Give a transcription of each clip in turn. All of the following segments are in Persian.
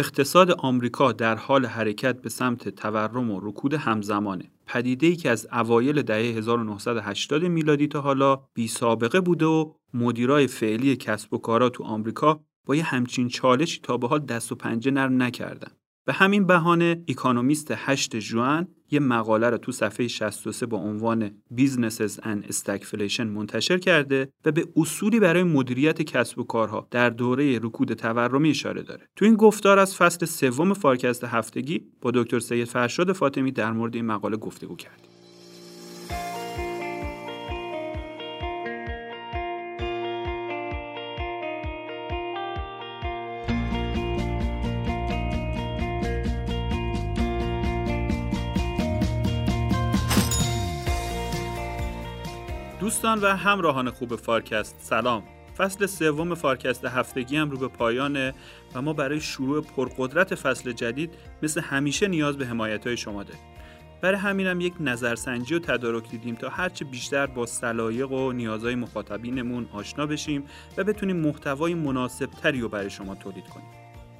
اقتصاد آمریکا در حال حرکت به سمت تورم و رکود همزمانه. پدیده ای که از اوایل دهه 1980 میلادی تا حالا بی سابقه بوده و مدیرای فعلی کسب و کارا تو آمریکا با یه همچین چالشی تا به حال دست و پنجه نرم نکردن. به همین بهانه اکونومیست 8 جون یه مقاله رو تو صفحه 63 با عنوان Businesses and Stagflation منتشر کرده و به اصولی برای مدیریت کسب و کارها در دوره رکود تورمی اشاره داره. تو این گفتار از فصل سوم فارکست هفتگی با دکتر سید فرشاد فاطمی در مورد این مقاله گفتگو کردیم. دوستان و همراهان خوب فارکست سلام. فصل سوم فارکست هفتگی هم رو به پایانه و ما برای شروع پرقدرت فصل جدید مثل همیشه نیاز به حمایت های شما داریم. برای همینم یک نظرسنجی و تدارک دیدیم تا هرچه بیشتر با سلایق و نیازهای مخاطبینمون آشنا بشیم و بتونیم محتوای مناسب تری رو برای شما تولید کنیم.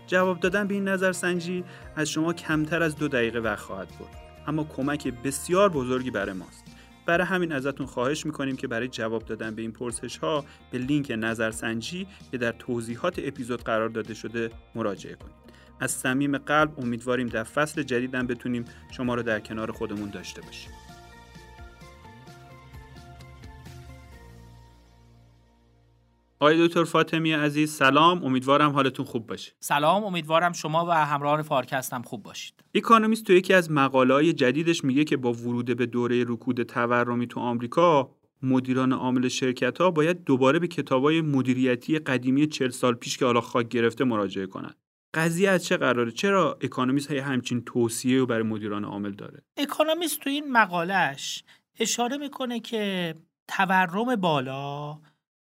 جواب دادن به این نظرسنجی از شما کمتر از دو دقیقه وقت خواهد بود اما کمک بسیار بزرگی برای ماست. برای همین ازتون خواهش می‌کنیم که برای جواب دادن به این پرسش ها به لینک نظرسنجی که در توضیحات اپیزود قرار داده شده مراجعه کنید. از صمیم قلب امیدواریم در فصل جدیدم بتونیم شما رو در کنار خودمون داشته باشیم. آقای دکتر فاطمی عزیز سلام امیدوارم حالتون خوب باشه سلام امیدوارم شما و همراهان فارکستم خوب باشید اکانومیست تو یکی از مقاله جدیدش میگه که با ورود به دوره رکود تورمی تو آمریکا مدیران عامل شرکت ها باید دوباره به های مدیریتی قدیمی 40 سال پیش که حالا خاک گرفته مراجعه کنند. قضیه از چه قراره؟ چرا اکانومیست یه همچین توصیه رو برای مدیران عامل داره؟ اکانومیست تو این مقالش اشاره می‌کنه که تورم بالا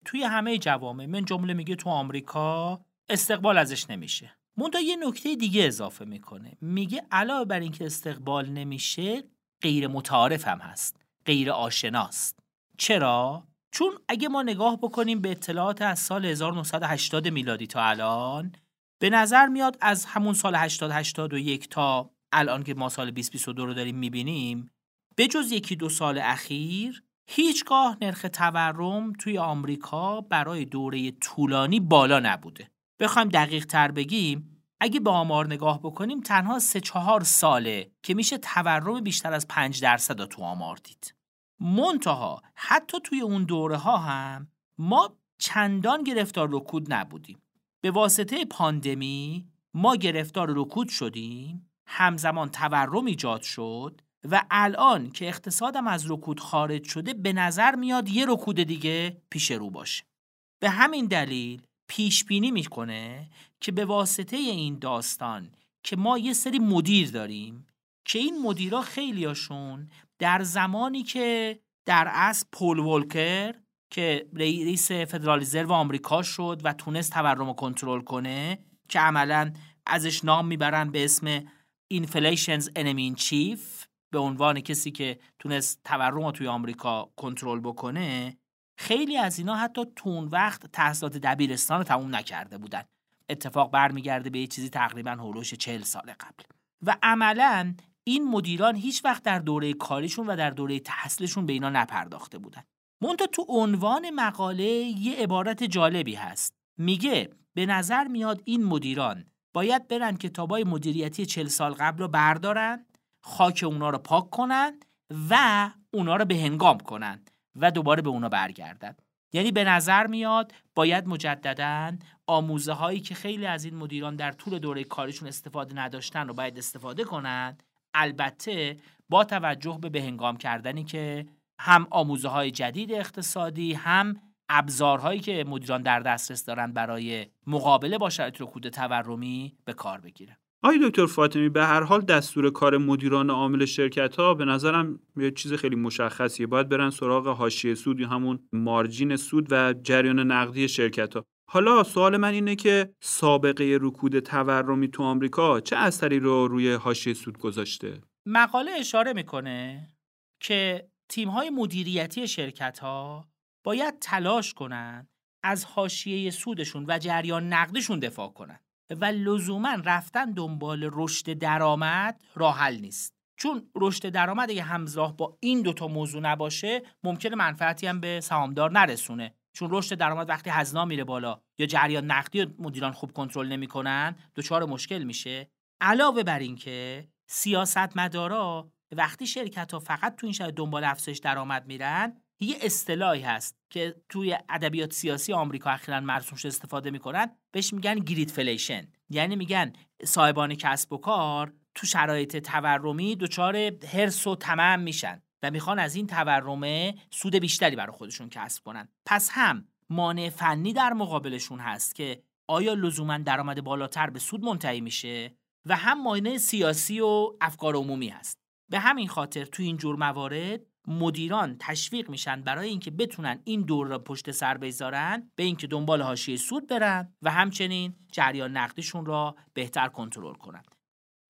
توی همه جوامع من جمله میگه تو آمریکا استقبال ازش نمیشه. مونتا یه نکته دیگه اضافه می‌کنه. میگه علاوه بر اینکه استقبال نمیشه غیر متعارف هم هست غیر آشناست. چرا؟ چون اگه ما نگاه بکنیم به اطلاعات از سال 1980 میلادی تا الان به نظر میاد از همون سال 80 81 تا الان که ما سال 2022 رو داریم می‌بینیم به جز یکی دو سال اخیر هیچگاه نرخ تورم توی آمریکا برای دوره طولانی بالا نبوده. بخوایم دقیق تر بگیم اگه به آمار نگاه بکنیم تنها سه چهار ساله که میشه تورم بیشتر از 5 درصد تو آمار دید. منتها حتی توی اون دوره ها هم ما چندان گرفتار رکود نبودیم. به واسطه پاندمی ما گرفتار رکود شدیم همزمان تورم ایجاد شد و الان که اقتصادم از رکود خارج شده به نظر میاد یه رکود دیگه پیش رو باشه. به همین دلیل پیش بینی می‌کنه که به واسطه این داستان که ما یه سری مدیر داریم که این مدیرا خیلیاشون در زمانی که در اصل پول ولکر که رئیس فدرال رزرو آمریکا شد و تونست تورم رو کنترل کنه که عملا ازش نام می‌برن به اسم inflation's enemy in chief به عنوان کسی که تونست تورم رو توی آمریکا کنترل بکنه خیلی از اینا حتی تو اون وقت تحصیلات دبیرستان رو تموم نکرده بودن. اتفاق برمیگرده به یه چیزی تقریبا حول و حوش چل سال قبل. و عملا این مدیران هیچ وقت در دوره کاریشون و در دوره تحصیلشون به اینا نپرداخته بودن. منتها تو عنوان مقاله یه عبارت جالبی هست. میگه به نظر میاد این مدیران باید برن کتابای مدیریتی چل سال قبل رو بردارن خاک اونا رو پاک کنن و اونا رو به هنگام کنن و دوباره به اونا برگردن. یعنی به نظر میاد باید مجددا آموزه هایی که خیلی از این مدیران در طول دوره کارشون استفاده نداشتن رو باید استفاده کنند البته با توجه به بهنگام کردنی که هم آموزه های جدید اقتصادی هم ابزارهایی که مدیران در دسترس دارن برای مقابله با شرایط رکود تورمی به کار بگیرن. آقای دکتر فاطمی به هر حال دستور کار مدیران عامل شرکت ها به نظرم یه چیز خیلی مشخصیه. باید برن سراغ حاشیه سود یا همون مارجین سود و جریان نقدی شرکت ها حالا سوال من اینه که سابقه رکود تورمی تو آمریکا چه اثری رو روی حاشیه سود گذاشته؟ مقاله اشاره می‌کنه که تیم های مدیریتی شرکت ها باید تلاش کنند از حاشیه سودشون و جریان نقدشون دفاع کنند و لزوما رفتن دنبال رشد درآمد راه حل نیست. چون رشد درآمد اگه همراه با این دوتا موضوع نباشه ممکنه منفعتی هم به سهامدار نرسونه. چون رشد درآمد وقتی هزینه میره بالا یا جریان نقدی مدیران خوب کنترل نمی‌کنن دچار مشکل میشه. علاوه بر اینکه سیاستمدارا وقتی شرکت ها فقط تو این شرایط دنبال افزایش درآمد میرن یه اصطلاحی هست که توی ادبیات سیاسی آمریکا اخیرا مرسومش استفاده می‌کنن. بهش میگن گریدفلیشن. یعنی میگن صاحبان کسب و کار تو شرایط تورمی دچار هرس و تمام میشن و می‌خوان از این تورمه سود بیشتری برای خودشون کسب کنن. پس هم مانع فنی در مقابلشون هست که آیا لزوما درآمد بالاتر به سود منتهی میشه و هم مانع سیاسی و افکار عمومی هست. به همین خاطر تو این جور موارد مدیران تشویق میشن برای اینکه بتونن این دور را پشت سر بذارن به اینکه دنبال حاشیه سود برن و همچنین جریان نقدیشون را بهتر کنترل کنن.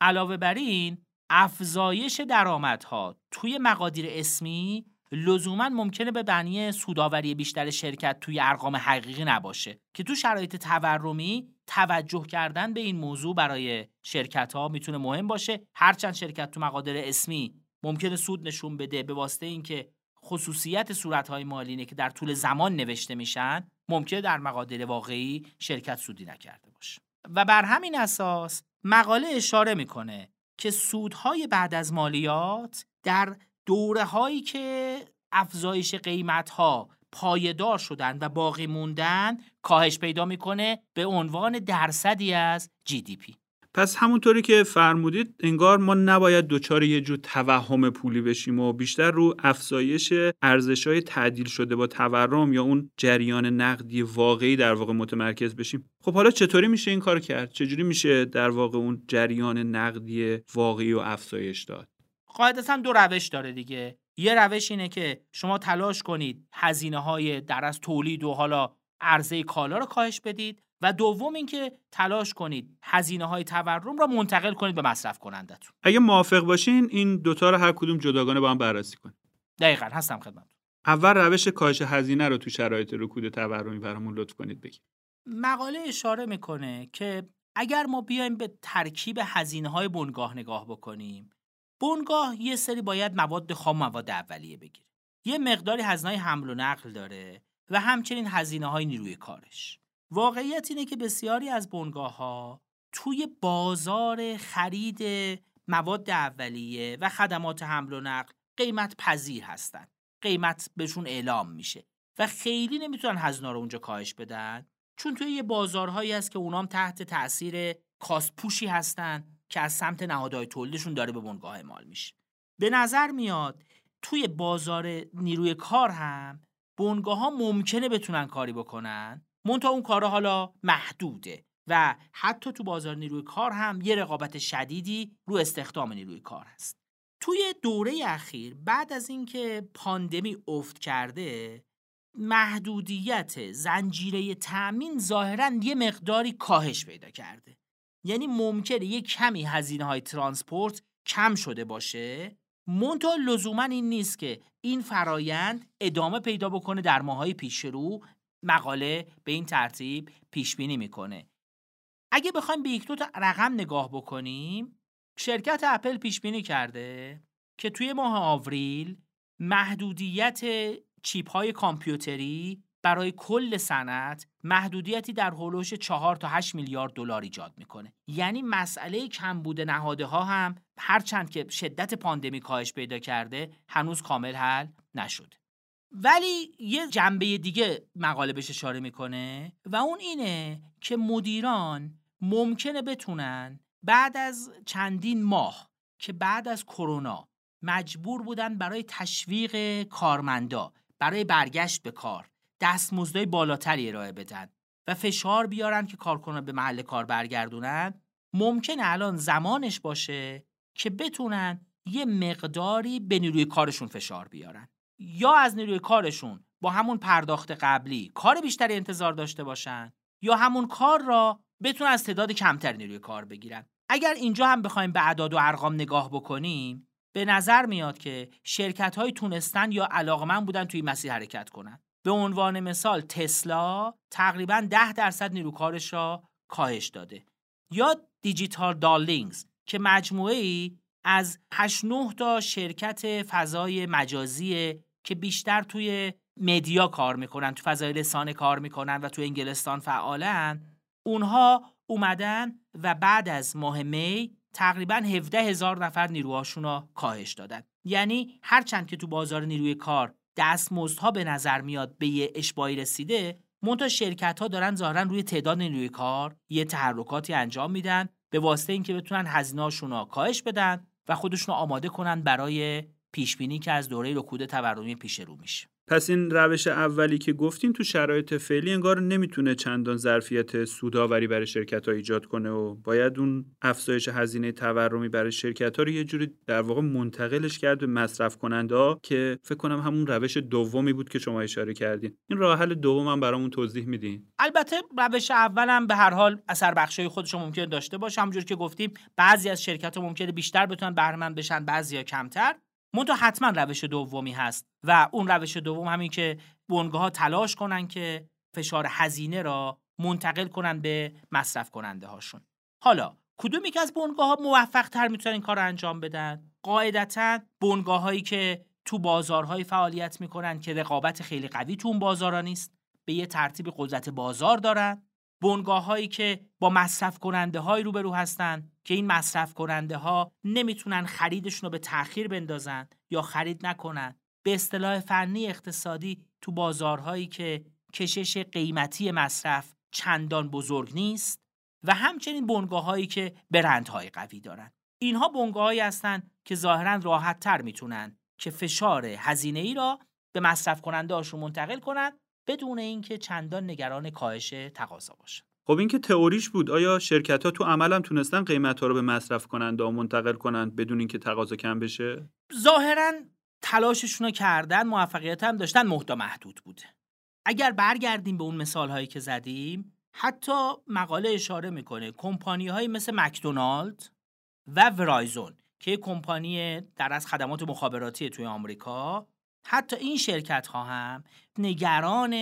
علاوه بر این افزایش درآمدها توی مقادیر اسمی لزوما ممکنه به بنی سوداوری بیشتر شرکت توی ارقام حقیقی نباشه که تو شرایط تورمی توجه کردن به این موضوع برای شرکت ها می‌تونه مهم باشه. هرچند شرکت تو مقادیر اسمی ممکنه سود نشون بده به واسطه اینکه خصوصیت صورتهای مالی که در طول زمان نوشته میشن ممکنه در مقادیر واقعی شرکت سودی نکرده باشه. و بر همین اساس مقاله اشاره می‌کنه که سودهای بعد از مالیات در دوره هایی که افزایش قیمت ها پایدار شدن و باقی موندن کاهش پیدا می‌کنه به عنوان درصدی از جی دی پی. پس همونطوری که فرمودید انگار ما نباید دچار یه جور توهم پولی بشیم و بیشتر رو افزایش ارزش های تعدیل شده با تورم یا اون جریان نقدی واقعی در واقع متمرکز بشیم. خب حالا چطوری میشه این کار کرد؟ چجوری میشه در واقع اون جریان نقدی واقعی و افزایش داد؟ قاعدتا دو روش داره دیگه. یه روش اینه که شما تلاش کنید هزینه های در از تولید و حالا عرضه کالا رو کاهش بدید. و دوم اینکه تلاش کنید هزینه های تورم را منتقل کنید به مصرف کنندتون. اگه موافق باشین این دوتا رو هر کدوم جداگانه با هم بررسی کنید دقیقا هستم خدمت اول روش کاهش هزینه رو تو شرایط رکود تورمی برامون لطف کنید بگید. مقاله اشاره می‌کنه که اگر ما بیایم به ترکیب هزینه های بنگاه نگاه بکنیم بنگاه یه سری باید مواد خام مواد اولیه بگیره. یه مقداری هزینه حمل و نقل داره و همچنین هزینه های نیروی کارش. واقعیت اینه که بسیاری از بنگاه ها توی بازار خرید مواد اولیه و خدمات حمل و نقل قیمت پذیر هستن. قیمت بهشون اعلام میشه و خیلی نمی‌تونن هزینه رو اونجا کاهش بدن چون توی یه بازارهایی هست که اونام تحت تاثیر کاسپوشی هستن که از سمت نهادهای تولیدشون داره به بنگاه اعمال میشه. به نظر میاد توی بازار نیروی کار هم بنگاه ها ممکنه بتونن کاری بکنن. مونتا اون کارا حالا محدوده و حتی تو بازار نیروی کار هم یه رقابت شدیدی رو استخدام نیروی کار هست. توی دوره اخیر بعد از اینکه پاندمی افت کرده محدودیت زنجیره تأمین ظاهرا یه مقداری کاهش پیدا کرده. یعنی ممکنه یه کمی هزینه های ترانسپورت کم شده باشه. مونتا لزوما این نیست که این فرایند ادامه پیدا بکنه در ماهای پیش رو مقاله به این ترتیب پیش بینی می‌کنه. اگه بخوایم به یک دو تا رقم نگاه بکنیم شرکت اپل پیش بینی کرده که توی ماه آوریل محدودیت چیپ های کامپیوتری برای کل صنعت محدودیتی در هولوش 4 تا 8 میلیارد دلار ایجاد می‌کنه. یعنی مسئله کمبود نهاده ها هم هرچند که شدت پاندمی کاهش پیدا کرده هنوز کامل حل نشده ولی یه جنبه دیگه مقاله بهش اشاره می‌کنه و اون اینه که مدیران ممکنه بتونن بعد از چندین ماه که بعد از کرونا مجبور بودن برای تشویق کارمندا برای برگشت به کار دستمزدهای بالاتری ارائه بدن و فشار بیارن که کارکنان به محل کار برگردونن ممکنه الان زمانش باشه که بتونن یه مقداری به نیروی کارشون فشار بیارن. یا از نیروی کارشون با همون پرداخت قبلی کار بیشتری انتظار داشته باشن یا همون کار را بتونن از تعداد کمتر نیروی کار بگیرن. اگر اینجا هم بخوایم به اعداد و ارقام نگاه بکنیم به نظر میاد که شرکت های تونستن یا علاقمند بودن توی مسیر حرکت کنن. به عنوان مثال تسلا تقریبا 10 درصد نیروی کارش را کاهش داده. یا دیجیتال دالینگز که مجموعه ای از 8 9 تا شرکت فضای مجازی که بیشتر توی مدیا کار می‌کنن تو فضای رسانه کار می‌کنن و تو انگلستان فعالن اونها اومدن و بعد از ماه می تقریبا 17 هزار نفر نیروهاشون رو کاهش دادن. یعنی هرچند که تو بازار نیروی کار دستمزدها به نظر میاد به یه اشباعی رسیده منتها شرکت ها دارن ظاهرا روی تعداد نیروی کار یه تحرکاتی انجام میدن به واسطه اینکه بتونن هزینه‌هاشون رو کاهش بدن و خودشون رو آماده کنن برای پیش بینی که از دوره رکود تورمی پیش رو میشه. پس این روش اولی که گفتیم تو شرایط فعلی انگار نمی‌تونه چندان ظرفیت سوداوری برای شرکت ها ایجاد کنه و باید اون افزایش هزینه تورمی برای شرکت ها رو یه جوری در واقع منتقلش کرد به مصرف کننده که فکر کنم همون روش دومی بود که شما اشاره کردین. این راه حل دوم هم برامون توضیح میدین. البته روش اولم به هر حال اثر بخشای خودش ممکن داشته باشه. همونجور که گفتیم بعضی از شرکت ها ممکنه بیشتر بتونن بهره بشن بعضیا کمتر. منتها حتما روش دومی هست و اون روش دوم همین که بنگاه ها تلاش کنن که فشار هزینه را منتقل کنن به مصرف کننده هاشون حالا کدومی که از بنگاه ها موفق تر می‌تونن این کار رو انجام بدن؟ قاعدتا بنگاه هایی که تو بازارهای فعالیت می‌کنن که رقابت خیلی قوی تو اون بازارها نیست به یه ترتیب قدرت بازار دارن بنگاه هایی که با مصرف کننده های روبرو هستن که این مصرف کننده ها نمی‌تونن خریدشون رو به تأخیر بندازن یا خرید نکنن. به اصطلاح فنی اقتصادی تو بازارهایی که کشش قیمتی مصرف چندان بزرگ نیست و همچنین بنگاه هایی که برندهای قوی دارن. اینها بنگاه هستند که ظاهرا راحت تر می‌تونن که فشار هزینه ای را به مصرف کننده هاشون منتقل کنن بدون اینکه چندان نگران کاهش تقاضا باشن خب این که تئوریش بود آیا شرکت ها تو عملم تونستن قیمت ها رو به مصرف کننده ها منتقل کنند بدون اینکه تقاضا کم بشه؟ ظاهرا تلاششون رو کردن موفقیت هم داشتن محتا محدود بوده اگر برگردیم به اون مثال هایی که زدیم حتی مقاله اشاره می‌کنه کمپانی های مثل مکدونالد و ورایزون که کمپانی در از خدمات مخابراتی توی آمریکا حتی این شرکت ها هم نگران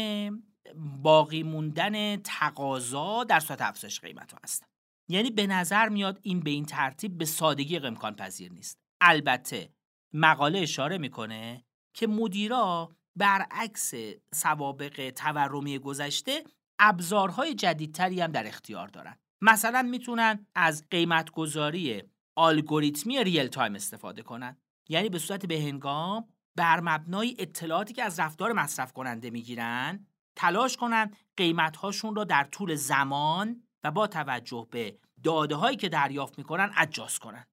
باقی موندن تقاضا در صورت افزایش قیمت ها هستن یعنی به نظر میاد این به این ترتیب به سادگی امکان پذیر نیست. البته مقاله اشاره می‌کنه که مدیرا برعکس سوابق تورمی گذشته ابزارهای جدیدتری هم در اختیار دارن. مثلا می‌تونن از قیمتگذاری الگوریتمی real-time استفاده کنن. یعنی به صورت بهنگام بر مبنای اطلاعاتی که از رفتار مصرف کننده می‌گیرن تلاش کنن قیمت هاشون را در طول زمان و با توجه به داده هایی که دریافت می‌کنن اجاز کنن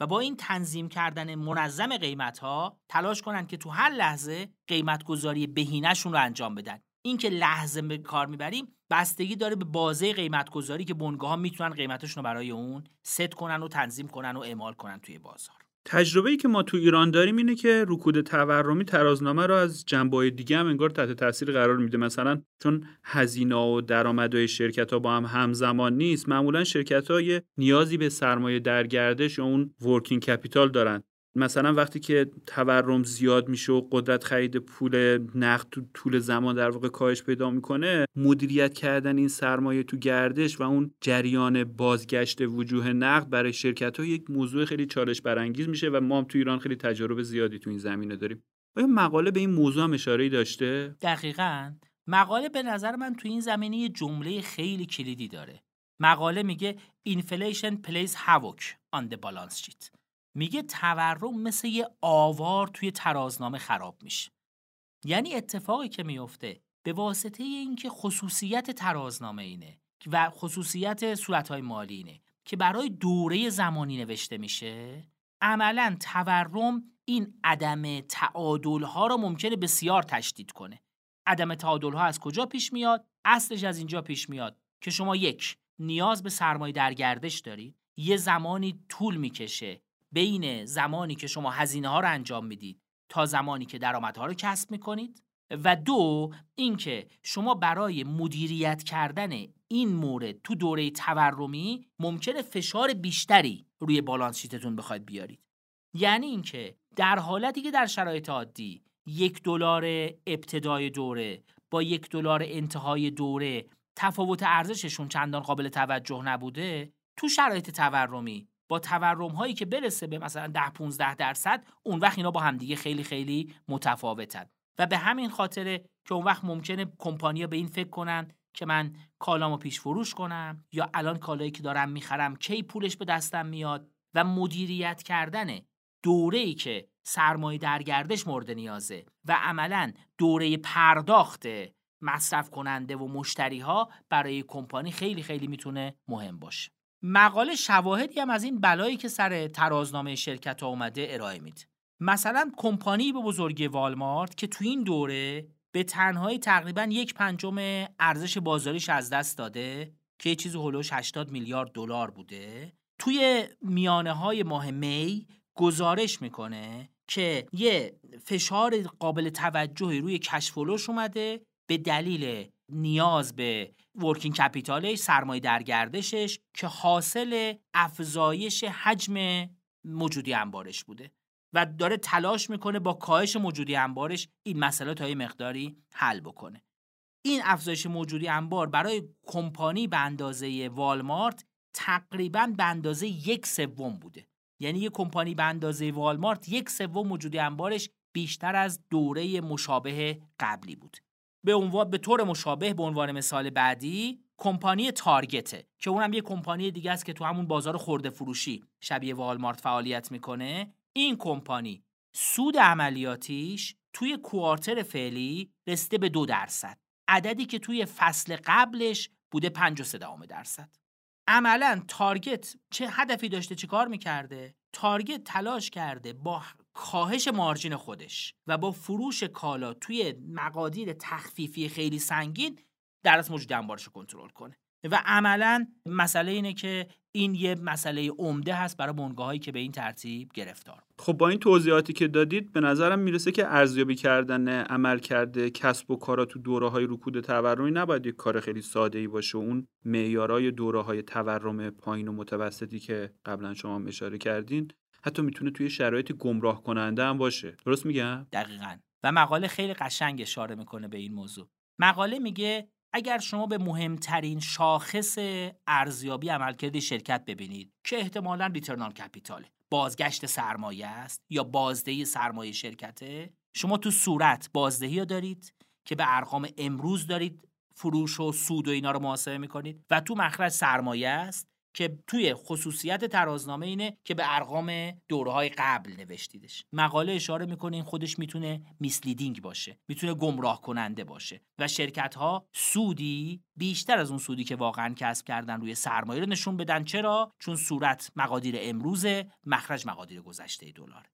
و با این تنظیم کردن منظم قیمت ها تلاش کنن که تو هر لحظه قیمت گذاری بهینهشون رو انجام بدن. این که لحظه به کار می‌بریم بستگی داره به بازه قیمت گذاری که بنگاه ها می‌تونن قیمتشون رو برای اون ست کنن و تنظیم کنن و اعمال کنن توی بازار. تجربه‌ای که ما تو ایران داریم اینه که رکود تورمی ترازنامه رو از جنبه‌های دیگه هم انگار تحت تاثیر قرار میده. مثلا چون هزینه و درآمدهای شرکت ها با هم همزمان نیست معمولا شرکت نیازی به سرمایه در گردش یا اون ورکینگ کپیتال دارن. مثلا وقتی که تورم زیاد میشه و قدرت خرید پول نقد تو طول زمان در واقع کاهش پیدا می‌کنه مدیریت کردن این سرمایه تو گردش و اون جریان بازگشت وجوه نقد برای شرکت ها یک موضوع خیلی چالش برانگیز میشه و ما هم تو ایران خیلی تجربه زیادی تو این زمینه داریم. آیا مقاله به این موضوع هم اشاره داشته؟ دقیقا. مقاله به نظر من تو این زمینه یه جمله خیلی کلیدی داره. مقاله میگه inflation plays havoc on the balance sheet. میگه تورم مثل یه آوار توی ترازنامه خراب میشه. یعنی اتفاقی که میفته به واسطه اینکه خصوصیت ترازنامه اینه و خصوصیت صورتهای مالی اینه که برای دوره زمانی نوشته میشه عملا تورم این عدم تعادل ها رو ممکنه بسیار تشدید کنه. عدم تعادل ها از کجا پیش میاد؟ اصلش از اینجا پیش میاد که شما یک نیاز به سرمایه در گردش دارید یه زمانی طول می‌کشه بین زمانی که شما هزینه ها رو انجام می‌دید تا زمانی که درآمدها رو کسب می‌کنید و دو اینکه شما برای مدیریت کردن این مورد تو دوره تورمی ممکنه فشار بیشتری روی بالانس شیتتون بخواید بیارید. یعنی اینکه در حالتی که در شرایط عادی یک دلار ابتدای دوره با یک دلار انتهای دوره تفاوت ارزششون چندان قابل توجه نبوده تو شرایط تورمی با تورم هایی که برسه به مثلا 10 15 درصد اون وقت اینا با همدیگه خیلی خیلی متفاوتن. و به همین خاطره که اون وقت ممکنه کمپانیا به این فکر کنن که من کالامو پیش فروش کنم یا الان کالایی که دارم می‌خرم کی پولش به دستم میاد و مدیریت کردن دوره ای که سرمایه در گردش مورد نیازه و عملا دوره پرداخت مصرف کننده و مشتری ها برای کمپانی خیلی خیلی می‌تونه مهم باشه. مقاله شواهدی هم از این بلایی که سر ترازنامه شرکت ها اومده ارائه میده. مثلا کمپانی به بزرگی والمارت که تو این دوره به تنهایی تقریبا یک پنجم ارزش بازاریش از دست داده که یه چیزی هلوش 80 میلیارد دلار بوده توی میانه های ماه می گزارش می‌کنه که یه فشار قابل توجهی روی کشفلوش اومده به دلیل نیاز به ورکینگ کپیتالش سرمایه در گردشش که حاصل افزایش حجم موجودی انبارش بوده. و داره تلاش می‌کنه با کاهش موجودی انبارش این مسئله تا یه مقداری حل بکنه. این افزایش موجودی انبار برای کمپانی به اندازه والمارت تقریبا به اندازه یک سوم بوده. یعنی یه کمپانی به اندازه والمارت یک سوم موجودی انبارش بیشتر از دوره مشابه قبلی بود. به عنوان به طور مشابه به عنوان مثال بعدی کمپانی تارگته که اونم یه کمپانی دیگه است که تو همون بازار خورده فروشی شبیه والمارت فعالیت می‌کنه. این کمپانی سود عملیاتیش توی کوارتر فعلی رسیده به دو درصد. عددی که توی فصل قبلش بوده 5 درصد. عملا تارگت چه هدفی داشته؟ چه کار می‌کرده؟ تارگت تلاش کرده با کاهش مارجین خودش و با فروش کالا توی مقادیر تخفیفی خیلی سنگین درس موجود انبارش کنترل کنه. و عملا مسئله اینه که این یه مسئله عمده هست برای بنگاهایی که به این ترتیب گرفتار. خب با این توضیحاتی که دادید به نظرم می‌رسه که ارزیابی کردن عمل کرده کسب و کارا تو دوره های رکود تورمی نباید یک کار خیلی ساده ای باشه اون معیارای دوره های تورم پایین و متوسطی که قبلا شما اشاره کردین حتی می‌تونه توی شرایط گمراه کننده هم باشه. درست میگم؟ دقیقا. و مقاله خیلی قشنگ اشاره می‌کنه به این موضوع. مقاله میگه اگر شما به مهمترین شاخص ارزیابی عملکرد شرکت ببینید که احتمالا ریترنال کپیتال بازگشت سرمایه است یا بازدهی سرمایه شرکته شما تو صورت بازدهی رو دارید که به ارقام امروز دارید فروش و سود و اینا رو محاسبه می‌کنید و تو مخرج سرمایه است که توی خصوصیت ترازنامه اینه که به ارقام دوره های قبل نوشتیدش. مقاله اشاره می‌کنه این خودش می‌تونه میسلیدینگ باشه می‌تونه گمراه کننده باشه و شرکت ها سودی بیشتر از اون سودی که واقعا کسب کردن روی سرمایه رو نشون بدن. چرا؟ چون صورت مقادیر امروزه مخرج مقادیر گذشته دلار.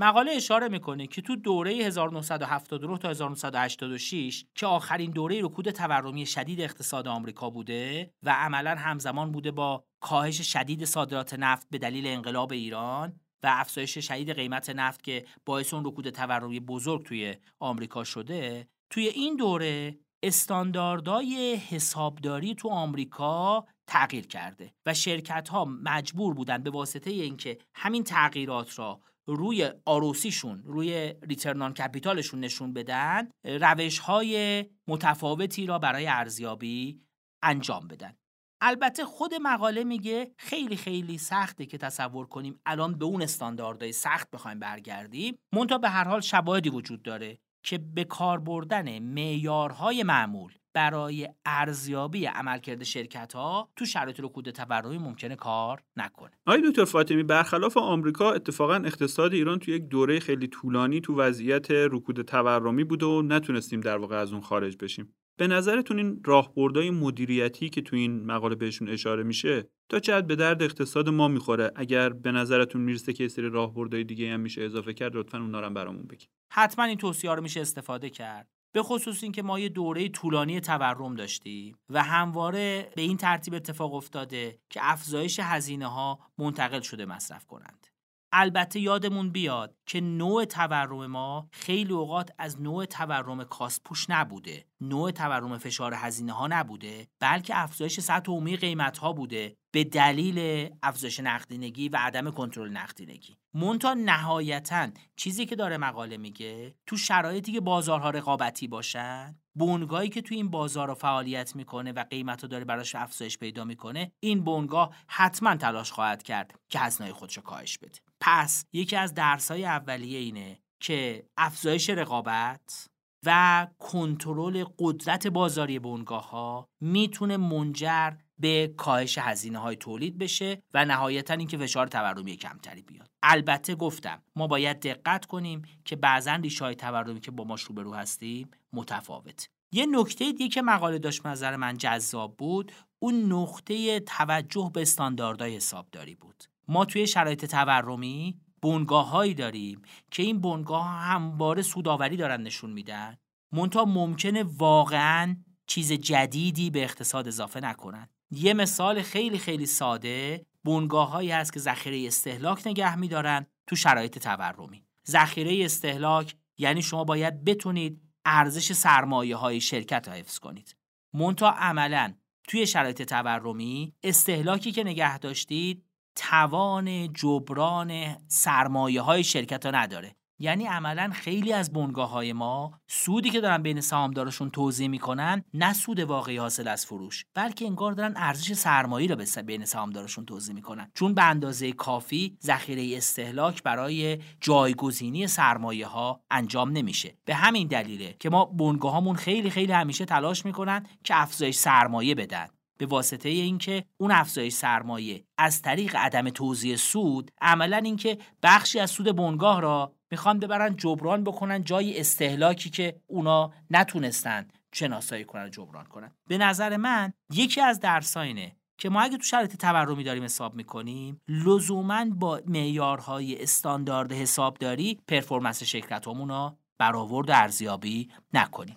مقاله اشاره می‌کنه که تو دوره 1979 تا 1986 که آخرین دوره رکود تورمی شدید اقتصاد آمریکا بوده و عملا همزمان بوده با کاهش شدید صادرات نفت به دلیل انقلاب ایران و افزایش شدید قیمت نفت که باعث اون رکود تورمی بزرگ توی آمریکا شده توی این دوره استانداردهای حسابداری تو آمریکا تغییر کرده و شرکت ها مجبور بودن به واسطه اینکه همین تغییرات را روی آروسیشون روی ریترنان کپیتالشون نشون بدن روش های متفاوتی را برای ارزیابی انجام بدن. البته خود مقاله میگه خیلی خیلی سخته که تصور کنیم الان به اون استانداردهای سخت بخوایم برگردیم. منتها به هر حال شواهدی وجود داره که به کار بردن معیارهای معمول برای ارزیابی عملکرد شرکت ها تو شرایط رکود تورمی ممکنه کار نکنه. آقای دکتر فاطمی برخلاف آمریکا اتفاقا اقتصاد ایران تو یک دوره خیلی طولانی تو وضعیت رکود تورمی بود و نتونستیم در واقع از اون خارج بشیم. به نظرتون این راهبردهای مدیریتی که تو این مقاله بهشون اشاره میشه تا چقدر به درد اقتصاد ما می‌خوره اگر به نظرتون می‌رسه که سری راهبردهای دیگه هم میشه اضافه کرد لطفا اونا رو برامون بگید حتما این توصیه رو میشه استفاده کرد به خصوص اینکه ما یه دوره طولانی تورم داشتیم و همواره به این ترتیب اتفاق افتاده که افزایش هزینه ها منتقل شده مصرف کنند. البته یادمون بیاد که نوع تورم ما خیلی اوقات از نوع تورم کاسپوش نبوده نوع تورم فشار هزینه ها نبوده بلکه افزایش سطح عمومی قیمت ها بوده به دلیل افزایش نقدینگی و عدم کنترل نقدینگی. مونتا نهایتا چیزی که داره مقاله میگه تو شرایطی که بازارها رقابتی باشن بونگاهی که تو این بازار فعالیت می‌کنه و قیمت رو داره براش افزایش پیدا می‌کنه این بونگاه حتما تلاش خواهد کرد که هزینه خودش کاهش بده. پس یکی از درس های اولیه اینه که افزایش رقابت و کنترل قدرت بازاری بنگاه ها می‌تونه منجر به کاهش هزینه های تولید بشه و نهایتا اینکه فشار تورمی کمتری بیاد. البته گفتم ما باید دقت کنیم که بعضا ریشه های تورمی که با ما روبرو هستیم متفاوت. یه نکته دیگه که مقاله داشت نظر من جذاب بود اون نقطه توجه به استانداردهای حسابداری بود. ما توی شرایط تورمی بنگاه هایی داریم که این بنگاه همواره سوداوری دارن نشون میدن. منتها ممکنه واقعا چیز جدیدی به اقتصاد اضافه نکنن. یه مثال خیلی خیلی ساده بنگاه هایی هست که ذخیره استهلاک نگه میدارن تو شرایط تورمی. ذخیره استهلاک یعنی شما باید بتونید ارزش سرمایه های شرکت رو حفظ کنید. منتها عملا توی شرایط تورمی استهلاکی که نگه داشتید توان جبران سرمایه های شرکت ها نداره. یعنی عملا خیلی از بنگاه های ما سودی که دارن بین سهامدارشون توضیح می‌کنن نه سود واقعی حاصل از فروش بلکه انگار دارن ارزش سرمایه رو بین سهامدارشون توضیح می‌کنن. چون به اندازه کافی ذخیره استهلاک برای جایگزینی سرمایه ها انجام نمیشه. به همین دلیله که ما بنگاه هامون خیلی خیلی همیشه تلاش می‌کنن که افزایش سرمایه بدن. به واسطه اینکه اون افزایش سرمایه از طریق عدم توزیع سود عملا اینکه بخشی از سود بنگاه را می‌خوان ببرن جبران بکنن جای استهلاکی که اونا نتونستن شناسایی کنن جبران کنن. به نظر من یکی از درساینه که ما اگه تو شرایط تورمی داریم حساب می‌کنیم لزوما با معیارهای استاندارد حسابداری پرفورمنس شرکت رو برآورد ارزیابی نکنیم.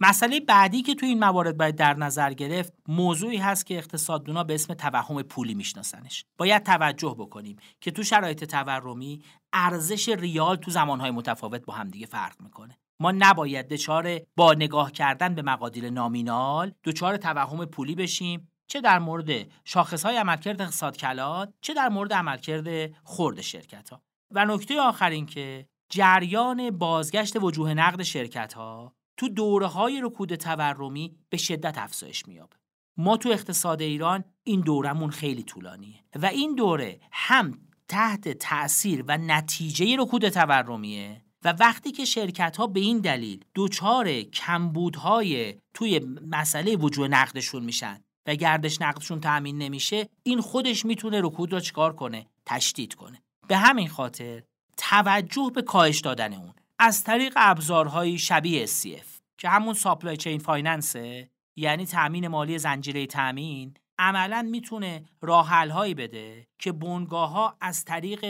مسئله بعدی که تو این موارد باید در نظر گرفت موضوعی هست که اقتصاددونا به اسم توهم پولی میشناسنش. باید توجه بکنیم که تو شرایط تورمی ارزش ریال تو زمانهای متفاوت با همدیگه فرق می‌کنه. ما نباید دچار با نگاه کردن به مقادیر نامینال دچار توهم پولی بشیم چه در مورد شاخصهای عملکرد اقتصاد کلان چه در مورد عملکرد خرد شرکت ها و نکته آخرین که جریان بازگشت وجوه نقد شرکت ها تو دوره های رکود تورمی به شدت افزایش میابه ما تو اقتصاد ایران این دورمون خیلی طولانیه و این دوره هم تحت تأثیر و نتیجه رکود تورمیه و وقتی که شرکت ها به این دلیل دچار کمبودهای توی مسئله وجود نقدشون میشن و گردش نقدشون تأمین نمیشه این خودش می‌تونه رکود را چکار کنه؟ تشدید کنه. به همین خاطر توجه به کاهش دادن اون از طریق ابزارهای شبیه SCF که همون ساپلای چین فایننسه یعنی تأمین مالی زنجیره تأمین؟ عملا می‌تونه راه هایی بده که بنگاه ها از طریق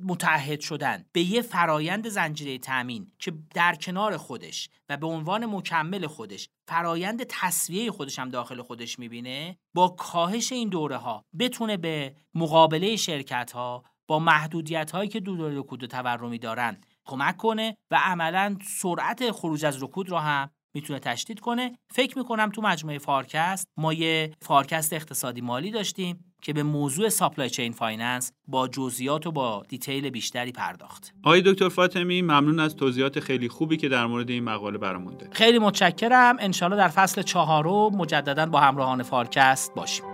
متحد شدن به یه فرایند زنجیره تامین که در کنار خودش و به عنوان مکمل خودش فرایند تصویه خودش هم داخل خودش می‌بینه با کاهش این دوره ها بتونه به مقابله شرکت ها با محدودیت هایی که دو رکود و تورمی دارن کمک کنه و عملا سرعت خروج از رکود رو هم می‌تونه تشدید کنه فکر می‌کنم تو مجموعه فارکست ما یه فارکست اقتصادی مالی داشتیم که به موضوع supply chain finance با جزئیات و با detail بیشتری پرداخت. آقای دکتر فاطمی ممنون از توضیحات خیلی خوبی که در مورد این مقاله برامون خیلی متشکرم. انشالله در فصل چهارم مجددا با همراهان فارکست باشیم.